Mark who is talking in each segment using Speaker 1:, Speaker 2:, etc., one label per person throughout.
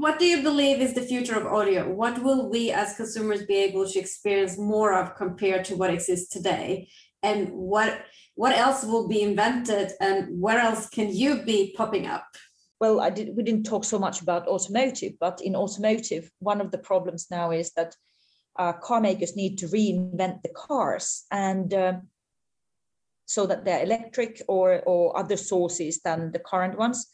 Speaker 1: what do you believe is the future of audio? What will we as consumers be able to experience more of compared to what exists today? And what what else will be invented and where else can you be popping up?
Speaker 2: Well, I did, we didn't talk so much about automotive, but in automotive, one of the problems now is that uh, car makers need to reinvent the cars and uh, so that they're electric or, or other sources than the current ones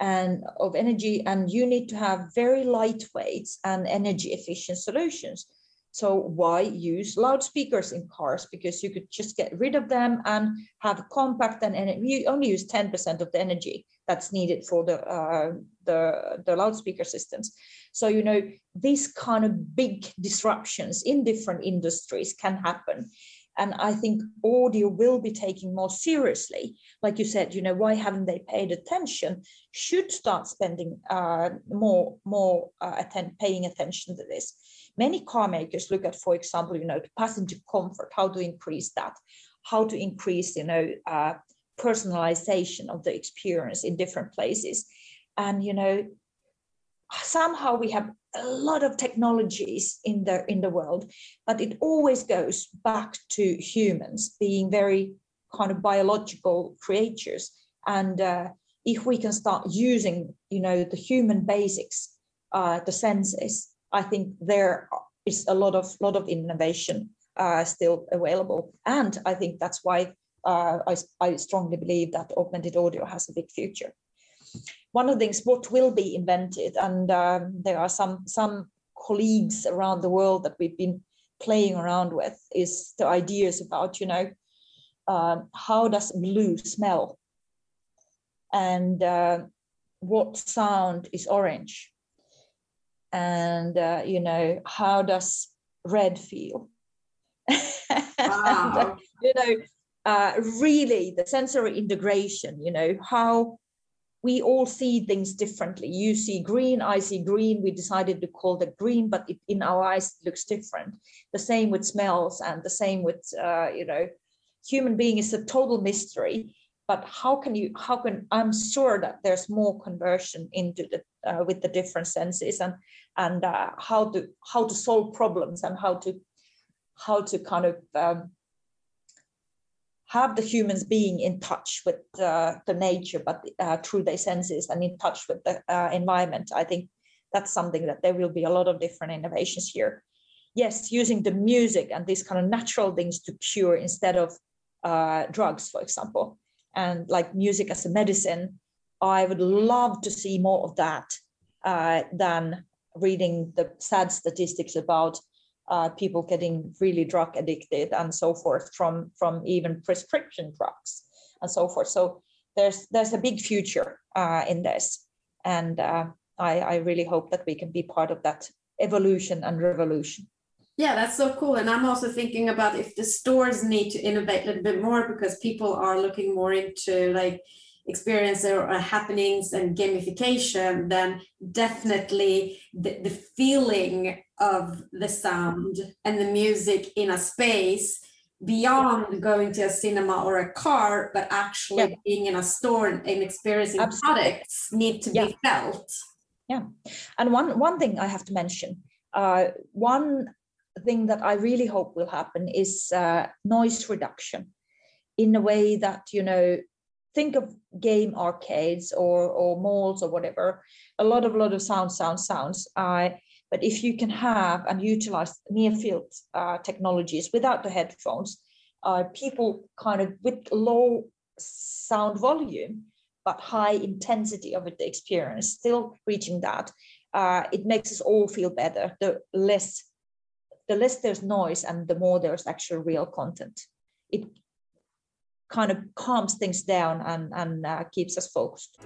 Speaker 2: and of energy and you need to have very lightweight and energy efficient solutions. So why use loudspeakers in cars? Because you could just get rid of them and have compact and, you only use 10% of the energy that's needed for the uh, the the loudspeaker systems. So you know these kind of big disruptions in different industries can happen and i think audio will be taken more seriously. Like you said you know why haven't they paid attention? Should start spending uh, more more uh, attend, paying attention to this. Many car makers look at for example you know passenger comfort how to increase that how to increase you know uh, personalization of the experience in different places. And you know somehow we have a lot of technologies in the in the world but it always goes back to humans being very kind of biological creatures. And uh, if we can start using you know the human basics uh, the senses i think there is a lot of lot of innovation uh, still available. And i think that's why uh, I, I strongly believe that augmented audio has a big future one of the things what will be invented, and um, there are some some colleagues around the world that we've been playing around with, is the ideas about you know uh, how does blue smell, and uh, what sound is orange, and uh, you know how does red feel. Wow. and, uh, you know, uh, really the sensory integration. You know how we all see things differently. You see green, I see green. We decided to call that green, but it, in our eyes looks different. The same with smells, and the same with uh, you know, human being is a total mystery. But how can you? How can I'm sure that there's more conversion into the uh, with the different senses and and uh, how to how to solve problems and how to how to kind of um, have the humans being in touch with uh, the nature, but uh, through their senses and in touch with the uh, environment. I think that's something that there will be a lot of different innovations here. Yes, using the music and these kind of natural things to cure instead of uh, drugs, for example, and like music as a medicine. I would love to see more of that uh, than reading the sad statistics about uh, people getting really drug addicted and so forth from from even prescription drugs and so forth. So there's there's a big future uh, in this, and uh, I, I really hope that we can be part of that evolution and revolution.
Speaker 1: Yeah, that's so cool. And I'm also thinking about if the stores need to innovate a little bit more because people are looking more into like experience or happenings and gamification, then definitely the, the feeling of the sound and the music in a space beyond going to a cinema or a car, but actually yeah. being in a store and experiencing Absolutely. products need to yeah. be felt.
Speaker 2: Yeah, and one one thing I have to mention, uh, one thing that I really hope will happen is uh, noise reduction, in a way that you know think of game arcades or or malls or whatever a lot of a lot of sound sound sounds uh, but if you can have and utilize near field uh, technologies without the headphones uh, people kind of with low sound volume but high intensity of the experience still reaching that uh, it makes us all feel better the less the less there's noise and the more there's actual real content it kind of calms things down and, and uh, keeps us focused.